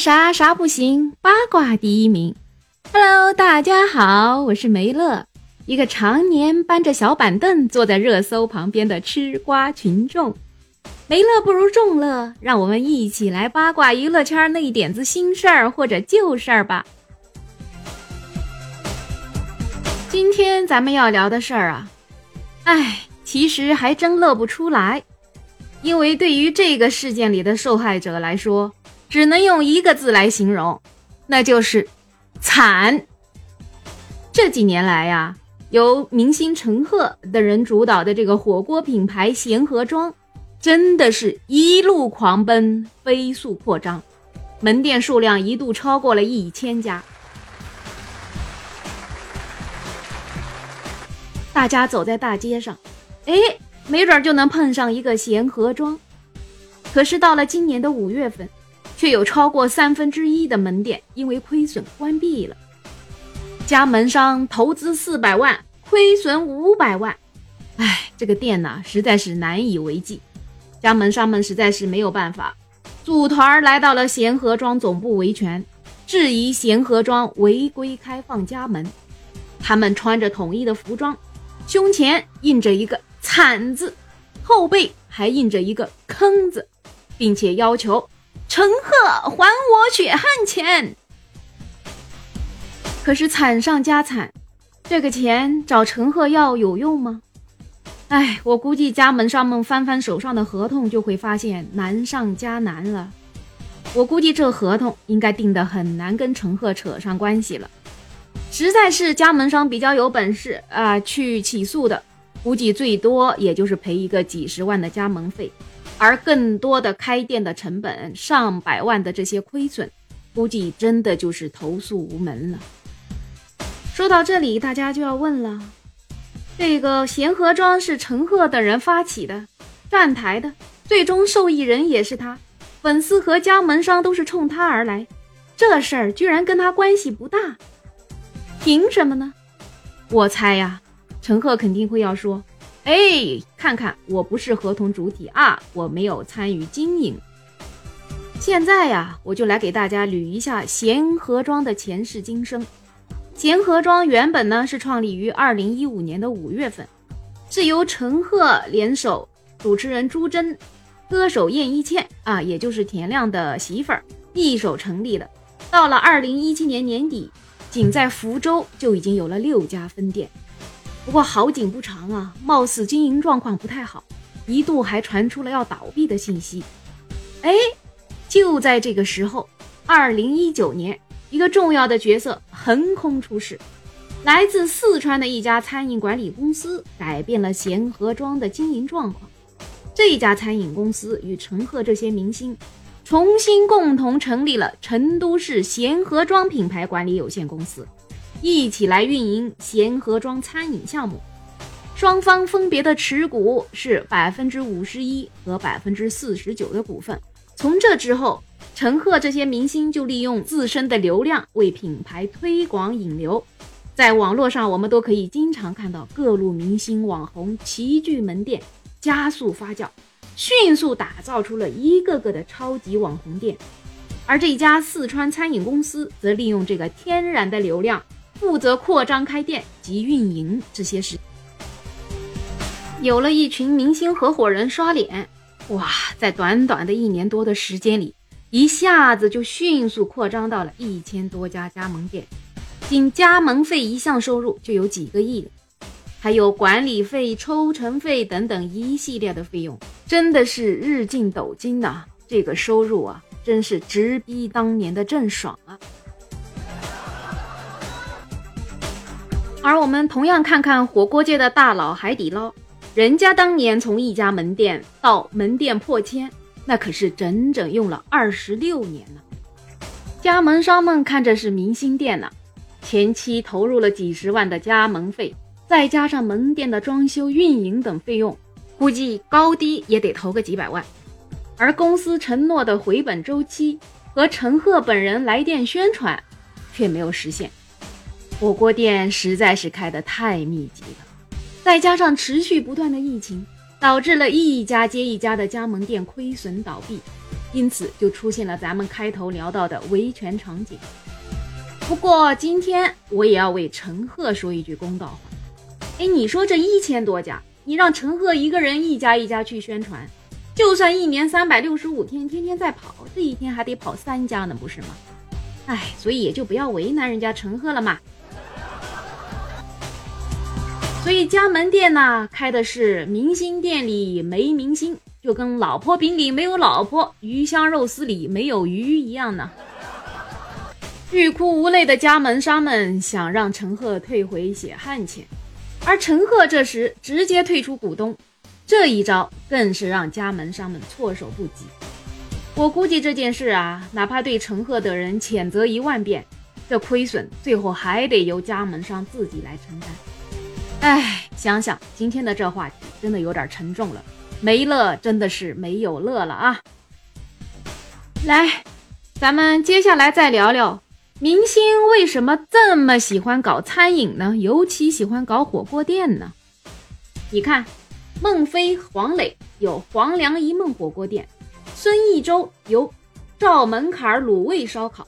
啥啥不行，八卦第一名。Hello，大家好，我是梅乐，一个常年搬着小板凳坐在热搜旁边的吃瓜群众。没乐不如众乐，让我们一起来八卦娱乐圈那一点子新事儿或者旧事儿吧。今天咱们要聊的事儿啊，哎，其实还真乐不出来，因为对于这个事件里的受害者来说。只能用一个字来形容，那就是惨。这几年来呀，由明星陈赫等人主导的这个火锅品牌贤合庄，真的是一路狂奔，飞速扩张，门店数量一度超过了一千家。大家走在大街上，哎，没准就能碰上一个贤合庄。可是到了今年的五月份。却有超过三分之一的门店因为亏损关闭了，加盟商投资四百万，亏损五百万，哎，这个店呢实在是难以为继，加盟商们实在是没有办法，组团来到了贤合庄总部维权，质疑贤合庄违规开放加盟，他们穿着统一的服装，胸前印着一个惨字，后背还印着一个坑字，并且要求。陈赫还我血汗钱！可是惨上加惨，这个钱找陈赫要有用吗？哎，我估计加盟商们翻翻手上的合同，就会发现难上加难了。我估计这合同应该定的很难跟陈赫扯上关系了。实在是加盟商比较有本事啊，去起诉的，估计最多也就是赔一个几十万的加盟费。而更多的开店的成本，上百万的这些亏损，估计真的就是投诉无门了。说到这里，大家就要问了：这个贤合庄是陈赫等人发起的、站台的，最终受益人也是他，粉丝和加盟商都是冲他而来，这事儿居然跟他关系不大，凭什么呢？我猜呀，陈赫肯定会要说。哎，看看，我不是合同主体啊，我没有参与经营。现在呀，我就来给大家捋一下贤合庄的前世今生。贤合庄原本呢是创立于二零一五年的五月份，是由陈赫联手主持人朱桢、歌手叶一茜啊，也就是田亮的媳妇儿一手成立的。到了二零一七年年底，仅在福州就已经有了六家分店。不过好景不长啊，貌似经营状况不太好，一度还传出了要倒闭的信息。哎，就在这个时候，二零一九年，一个重要的角色横空出世，来自四川的一家餐饮管理公司改变了贤合庄的经营状况。这家餐饮公司与陈赫这些明星重新共同成立了成都市贤合庄品牌管理有限公司。一起来运营贤合庄餐饮项目，双方分别的持股是百分之五十一和百分之四十九的股份。从这之后，陈赫这些明星就利用自身的流量为品牌推广引流，在网络上我们都可以经常看到各路明星网红齐聚门店，加速发酵，迅速打造出了一个个的超级网红店。而这家四川餐饮公司则利用这个天然的流量。负责扩张开店及运营这些事，有了一群明星合伙人刷脸，哇，在短短的一年多的时间里，一下子就迅速扩张到了一千多家加盟店，仅加盟费一项收入就有几个亿了还有管理费、抽成费等等一系列的费用，真的是日进斗金呐！这个收入啊，真是直逼当年的郑爽啊！而我们同样看看火锅界的大佬海底捞，人家当年从一家门店到门店破千，那可是整整用了二十六年呢。加盟商们看着是明星店呢，前期投入了几十万的加盟费，再加上门店的装修、运营等费用，估计高低也得投个几百万。而公司承诺的回本周期和陈赫本人来电宣传，却没有实现。火锅店实在是开得太密集了，再加上持续不断的疫情，导致了一家接一家的加盟店亏损倒闭，因此就出现了咱们开头聊到的维权场景。不过今天我也要为陈赫说一句公道话。哎，你说这一千多家，你让陈赫一个人一家一家去宣传，就算一年三百六十五天，天天在跑，这一天还得跑三家呢，不是吗？哎，所以也就不要为难人家陈赫了嘛。所以加盟店呢，开的是明星店里没明星，就跟老婆饼里没有老婆，鱼香肉丝里没有鱼一样呢。欲哭无泪的加盟商们想让陈赫退回血汗钱，而陈赫这时直接退出股东，这一招更是让加盟商们措手不及。我估计这件事啊，哪怕对陈赫的人谴责一万遍，这亏损最后还得由加盟商自己来承担。哎，想想今天的这话题真的有点沉重了，没乐真的是没有乐了啊！来，咱们接下来再聊聊。明星为什么这么喜欢搞餐饮呢？尤其喜欢搞火锅店呢？你看，孟非、黄磊有黄粱一梦火锅店，孙艺洲有赵门槛卤味烧烤，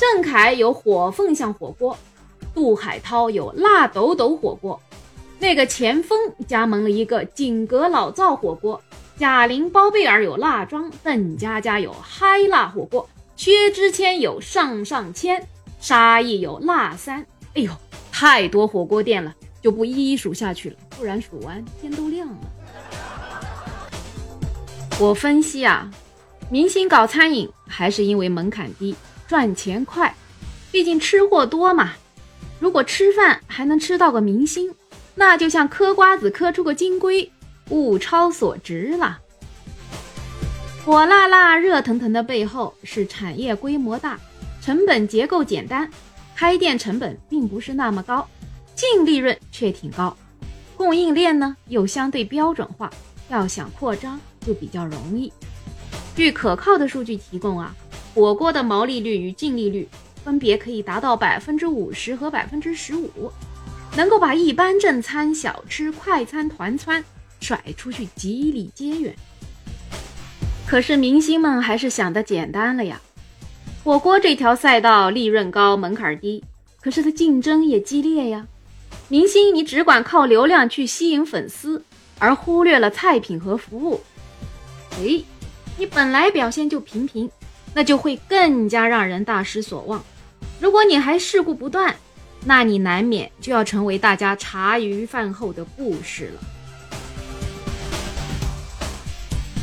郑恺有火凤巷火锅，杜海涛有辣抖抖火锅，那个钱枫加盟了一个锦阁老灶火锅，贾玲、包贝尔有辣庄，邓家佳有嗨辣火锅。薛之谦有上上签，沙溢有辣三，哎呦，太多火锅店了，就不一一数下去了，不然数完天都亮了。我分析啊，明星搞餐饮还是因为门槛低，赚钱快，毕竟吃货多嘛。如果吃饭还能吃到个明星，那就像嗑瓜子嗑出个金龟，物超所值了。火辣辣、热腾腾的背后是产业规模大，成本结构简单，开店成本并不是那么高，净利润却挺高，供应链呢又相对标准化，要想扩张就比较容易。据可靠的数据提供啊，火锅的毛利率与净利率分别可以达到百分之五十和百分之十五，能够把一般正餐、小吃、快餐、团餐甩出去几里街远。可是明星们还是想的简单了呀，火锅这条赛道利润高，门槛低，可是它竞争也激烈呀。明星你只管靠流量去吸引粉丝，而忽略了菜品和服务，哎，你本来表现就平平，那就会更加让人大失所望。如果你还事故不断，那你难免就要成为大家茶余饭后的故事了。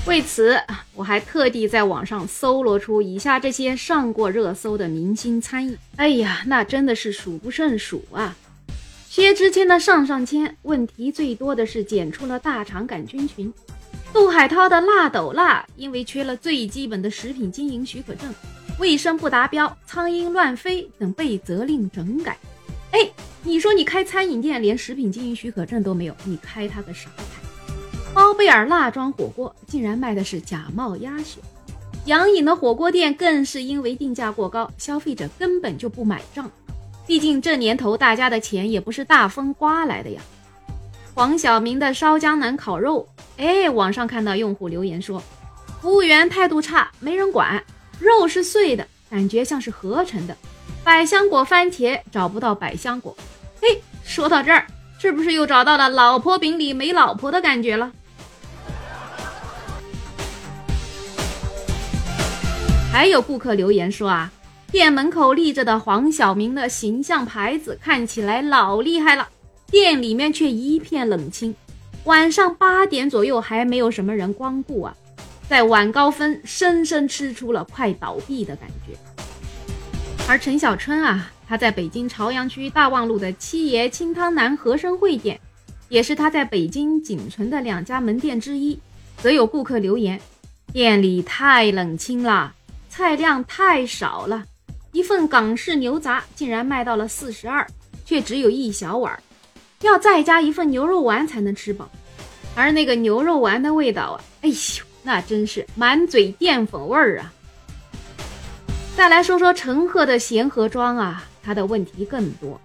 为此，我还特地在网上搜罗出以下这些上过热搜的明星餐饮。哎呀，那真的是数不胜数啊！薛之谦的上上签，问题最多的是检出了大肠杆菌群；杜海涛的辣抖辣，因为缺了最基本的食品经营许可证，卫生不达标，苍蝇乱飞等被责令整改。哎，你说你开餐饮店连食品经营许可证都没有，你开他个啥？包贝尔辣庄火锅竟然卖的是假冒鸭血，杨颖的火锅店更是因为定价过高，消费者根本就不买账。毕竟这年头大家的钱也不是大风刮来的呀。黄晓明的烧江南烤肉，哎，网上看到用户留言说，服务员态度差，没人管，肉是碎的，感觉像是合成的。百香果番茄找不到百香果，嘿，说到这儿，是不是又找到了老婆饼里没老婆的感觉了？还有顾客留言说啊，店门口立着的黄晓明的形象牌子看起来老厉害了，店里面却一片冷清。晚上八点左右还没有什么人光顾啊，在晚高峰深深吃出了快倒闭的感觉。而陈小春啊，他在北京朝阳区大望路的七爷清汤南和生汇店，也是他在北京仅存的两家门店之一，则有顾客留言，店里太冷清了。菜量太少了，一份港式牛杂竟然卖到了四十二，却只有一小碗，要再加一份牛肉丸才能吃饱。而那个牛肉丸的味道啊，哎呦，那真是满嘴淀粉味儿啊！再来说说陈赫的贤合庄啊，他的问题更多，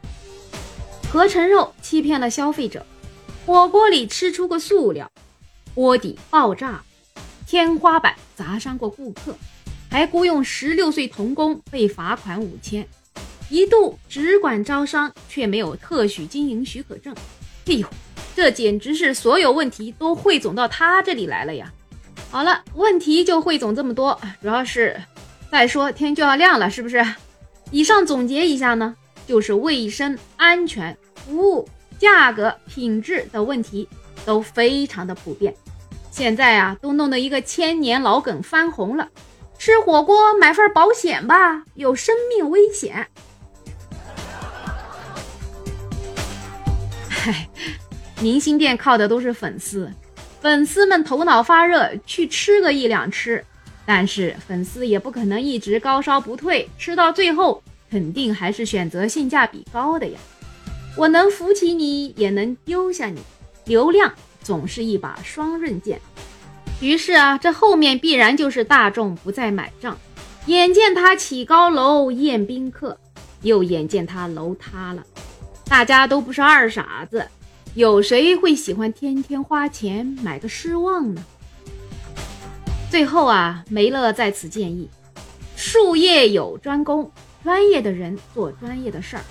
合成肉欺骗了消费者，火锅里吃出个塑料，锅底爆炸。天花板砸伤过顾客，还雇佣十六岁童工被罚款五千，一度只管招商却没有特许经营许可证。哎呦，这简直是所有问题都汇总到他这里来了呀！好了，问题就汇总这么多，主要是再说天就要亮了，是不是？以上总结一下呢，就是卫生、安全、服务、价格、品质的问题都非常的普遍。现在啊，都弄得一个千年老梗翻红了。吃火锅买份保险吧，有生命危险。嗨，明星店靠的都是粉丝，粉丝们头脑发热去吃个一两吃，但是粉丝也不可能一直高烧不退，吃到最后肯定还是选择性价比高的呀。我能扶起你，也能丢下你，流量。总是一把双刃剑，于是啊，这后面必然就是大众不再买账。眼见他起高楼宴宾客，又眼见他楼塌了，大家都不是二傻子，有谁会喜欢天天花钱买个失望呢？最后啊，梅乐在此建议：术业有专攻，专业的人做专业的事儿。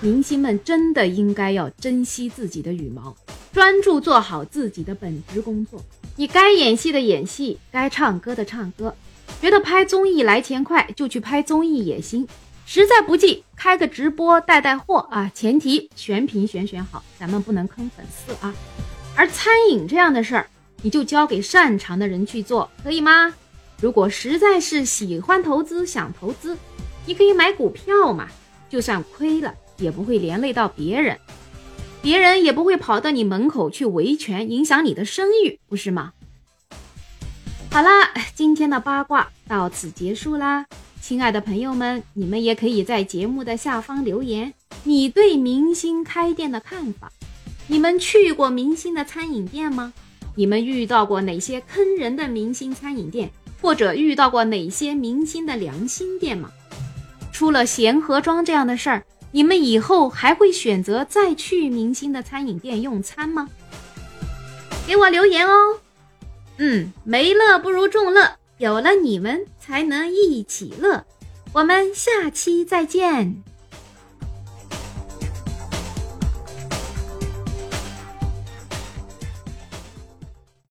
明星们真的应该要珍惜自己的羽毛。专注做好自己的本职工作，你该演戏的演戏，该唱歌的唱歌。觉得拍综艺来钱快，就去拍综艺也行。实在不济，开个直播带带货啊，前提选品选选好，咱们不能坑粉丝啊。而餐饮这样的事儿，你就交给擅长的人去做，可以吗？如果实在是喜欢投资，想投资，你可以买股票嘛，就算亏了，也不会连累到别人。别人也不会跑到你门口去维权，影响你的声誉，不是吗？好啦，今天的八卦到此结束啦，亲爱的朋友们，你们也可以在节目的下方留言，你对明星开店的看法。你们去过明星的餐饮店吗？你们遇到过哪些坑人的明星餐饮店，或者遇到过哪些明星的良心店吗？出了贤合庄这样的事儿。你们以后还会选择再去明星的餐饮店用餐吗？给我留言哦。嗯，没乐不如众乐，有了你们才能一起乐。我们下期再见。